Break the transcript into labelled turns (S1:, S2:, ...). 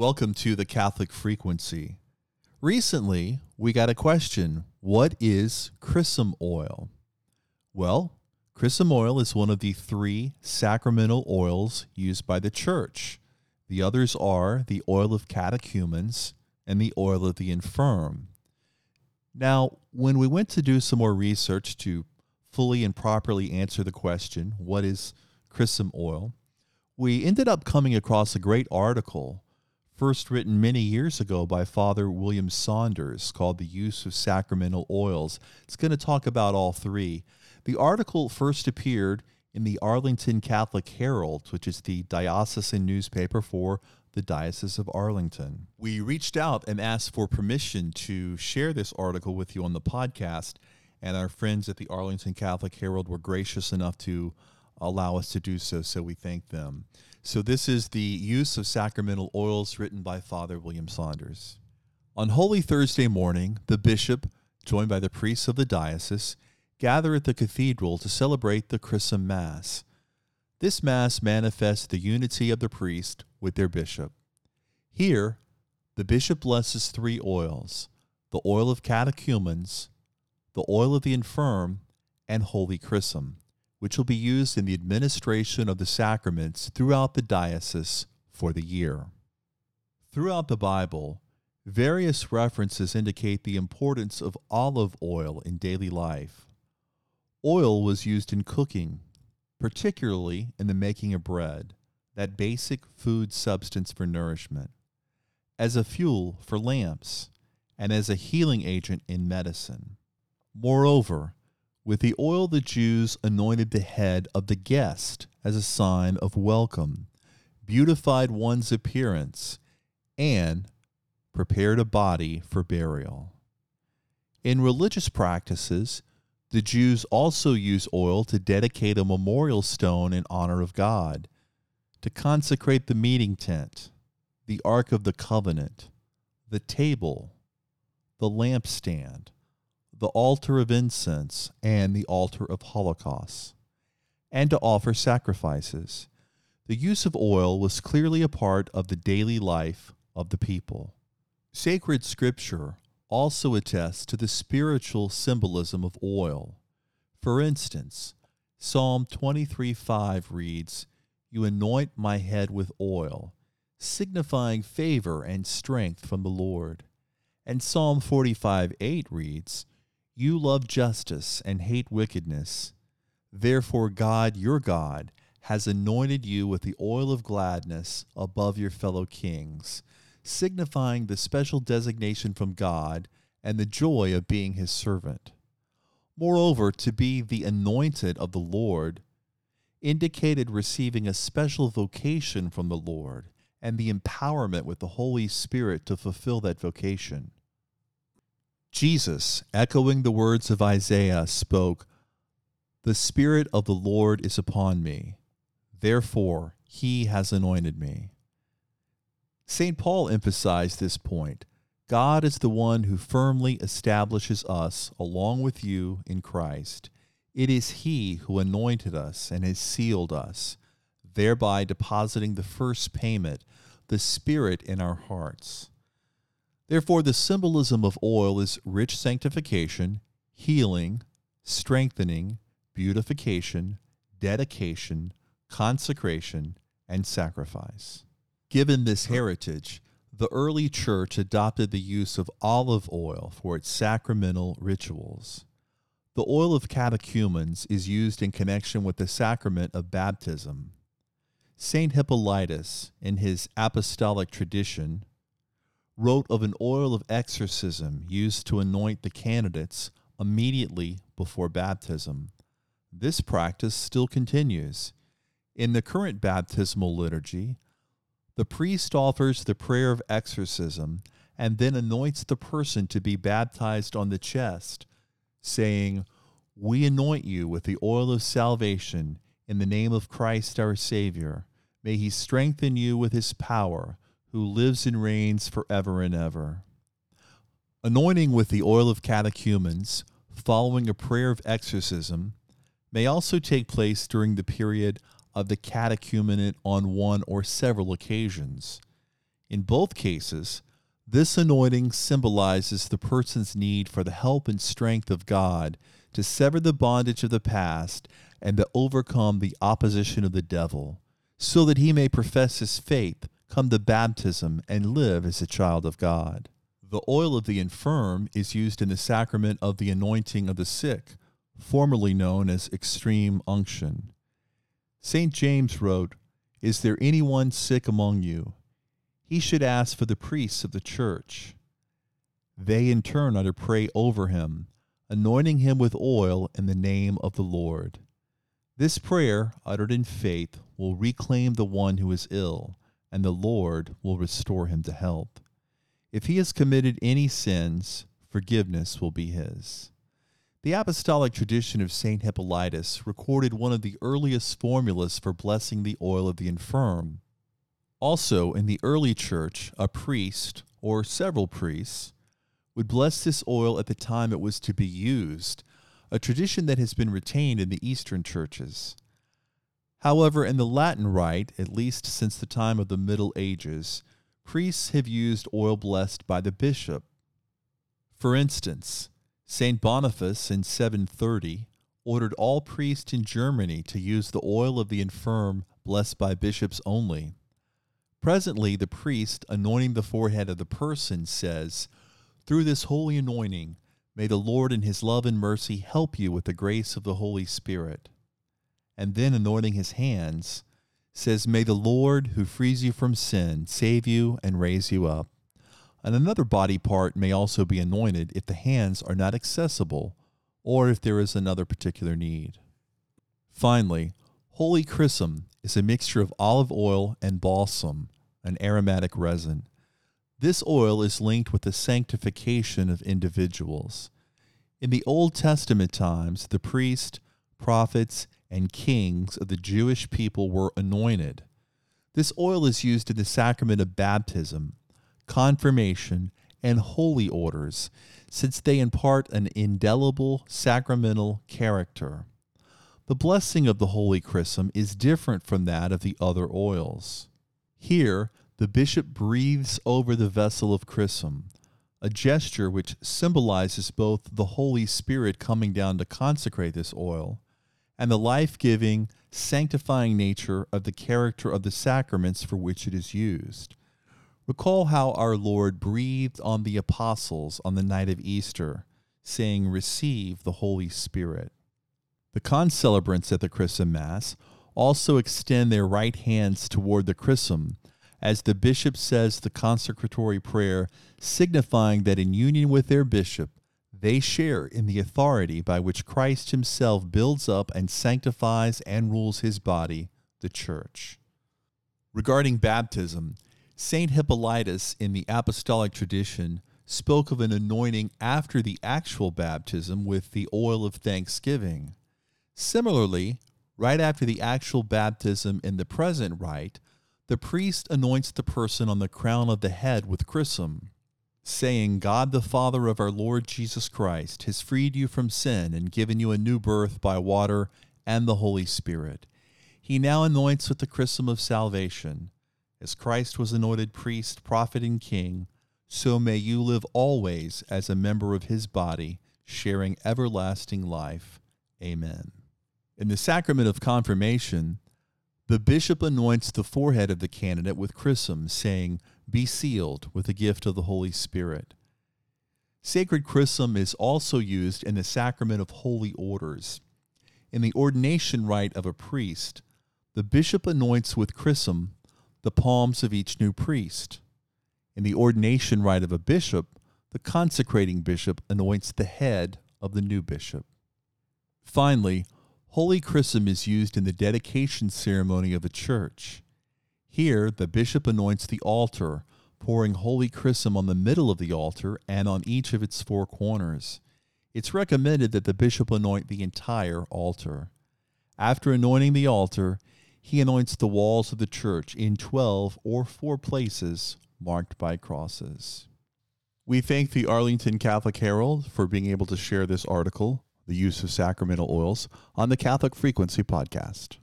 S1: Welcome to the Catholic Frequency. Recently, we got a question What is chrism oil? Well, chrism oil is one of the three sacramental oils used by the Church. The others are the oil of catechumens and the oil of the infirm. Now, when we went to do some more research to fully and properly answer the question, What is chrism oil? we ended up coming across a great article first written many years ago by Father William Saunders called The Use of Sacramental Oils. It's going to talk about all three. The article first appeared in the Arlington Catholic Herald, which is the diocesan newspaper for the Diocese of Arlington. We reached out and asked for permission to share this article with you on the podcast, and our friends at the Arlington Catholic Herald were gracious enough to allow us to do so, so we thank them. So, this is the use of sacramental oils written by Father William Saunders. On Holy Thursday morning, the bishop, joined by the priests of the diocese, gather at the cathedral to celebrate the Chrism Mass. This Mass manifests the unity of the priest with their bishop. Here, the bishop blesses three oils the oil of catechumens, the oil of the infirm, and holy chrism which will be used in the administration of the sacraments throughout the diocese for the year. Throughout the Bible, various references indicate the importance of olive oil in daily life. Oil was used in cooking, particularly in the making of bread, that basic food substance for nourishment, as a fuel for lamps, and as a healing agent in medicine. Moreover, with the oil, the Jews anointed the head of the guest as a sign of welcome, beautified one's appearance, and prepared a body for burial. In religious practices, the Jews also use oil to dedicate a memorial stone in honor of God, to consecrate the meeting tent, the Ark of the Covenant, the table, the lampstand, the altar of incense and the altar of holocausts, and to offer sacrifices. The use of oil was clearly a part of the daily life of the people. Sacred scripture also attests to the spiritual symbolism of oil. For instance, Psalm 23 5 reads, You anoint my head with oil, signifying favor and strength from the Lord. And Psalm 45 8 reads, you love justice and hate wickedness. Therefore, God, your God, has anointed you with the oil of gladness above your fellow kings, signifying the special designation from God and the joy of being his servant. Moreover, to be the anointed of the Lord indicated receiving a special vocation from the Lord and the empowerment with the Holy Spirit to fulfill that vocation. Jesus, echoing the words of Isaiah, spoke, The Spirit of the Lord is upon me. Therefore, he has anointed me. St. Paul emphasized this point. God is the one who firmly establishes us along with you in Christ. It is He who anointed us and has sealed us, thereby depositing the first payment, the Spirit, in our hearts. Therefore, the symbolism of oil is rich sanctification, healing, strengthening, beautification, dedication, consecration, and sacrifice. Given this heritage, the early church adopted the use of olive oil for its sacramental rituals. The oil of catechumens is used in connection with the sacrament of baptism. St. Hippolytus, in his apostolic tradition, wrote of an oil of exorcism used to anoint the candidates immediately before baptism. This practice still continues. In the current baptismal liturgy, the priest offers the prayer of exorcism and then anoints the person to be baptized on the chest, saying, We anoint you with the oil of salvation in the name of Christ our Savior. May he strengthen you with his power who lives and reigns forever and ever. Anointing with the oil of catechumens, following a prayer of exorcism, may also take place during the period of the catechumenate on one or several occasions. In both cases, this anointing symbolizes the person's need for the help and strength of God to sever the bondage of the past and to overcome the opposition of the devil, so that he may profess his faith, come to baptism, and live as a child of God. The oil of the infirm is used in the sacrament of the anointing of the sick, formerly known as extreme unction. St. James wrote, Is there anyone sick among you? he should ask for the priests of the church. They in turn are to pray over him, anointing him with oil in the name of the Lord. This prayer, uttered in faith, will reclaim the one who is ill, and the Lord will restore him to health. If he has committed any sins, forgiveness will be his. The apostolic tradition of St. Hippolytus recorded one of the earliest formulas for blessing the oil of the infirm. Also, in the early church, a priest, or several priests, would bless this oil at the time it was to be used, a tradition that has been retained in the Eastern churches. However, in the Latin Rite, at least since the time of the Middle Ages, priests have used oil blessed by the bishop. For instance, St. Boniface in 730 ordered all priests in Germany to use the oil of the infirm blessed by bishops only. Presently, the priest anointing the forehead of the person says, Through this holy anointing, may the Lord in his love and mercy help you with the grace of the Holy Spirit. And then anointing his hands, says, May the Lord, who frees you from sin, save you and raise you up. And another body part may also be anointed if the hands are not accessible or if there is another particular need. Finally, holy chrism is a mixture of olive oil and balsam, an aromatic resin. This oil is linked with the sanctification of individuals. In the Old Testament times, the priests, prophets, and kings of the Jewish people were anointed. This oil is used in the sacrament of baptism, confirmation, and holy orders, since they impart an indelible sacramental character. The blessing of the Holy Chrism is different from that of the other oils. Here, the bishop breathes over the vessel of chrism, a gesture which symbolizes both the Holy Spirit coming down to consecrate this oil and the life giving, sanctifying nature of the character of the sacraments for which it is used. Recall how our Lord breathed on the apostles on the night of Easter, saying, Receive the Holy Spirit. The concelebrants at the Chrism Mass also extend their right hands toward the chrism, as the bishop says the consecratory prayer, signifying that in union with their bishop, they share in the authority by which Christ himself builds up and sanctifies and rules his body, the church. Regarding baptism, St. Hippolytus in the apostolic tradition spoke of an anointing after the actual baptism with the oil of thanksgiving. Similarly, right after the actual baptism in the present rite, the priest anoints the person on the crown of the head with chrism, saying, God the Father of our Lord Jesus Christ has freed you from sin and given you a new birth by water and the Holy Spirit. He now anoints with the chrism of salvation. As Christ was anointed priest, prophet, and king, so may you live always as a member of his body, sharing everlasting life. Amen. In the sacrament of confirmation, the bishop anoints the forehead of the candidate with chrism, saying, Be sealed with the gift of the Holy Spirit. Sacred chrism is also used in the sacrament of holy orders. In the ordination rite of a priest, the bishop anoints with chrism the palms of each new priest. In the ordination rite of a bishop, the consecrating bishop anoints the head of the new bishop. Finally, Holy chrism is used in the dedication ceremony of a church. Here, the bishop anoints the altar, pouring holy chrism on the middle of the altar and on each of its four corners. It's recommended that the bishop anoint the entire altar. After anointing the altar, he anoints the walls of the church in 12 or four places marked by crosses. We thank the Arlington Catholic Herald for being able to share this article the use of sacramental oils on the Catholic Frequency podcast.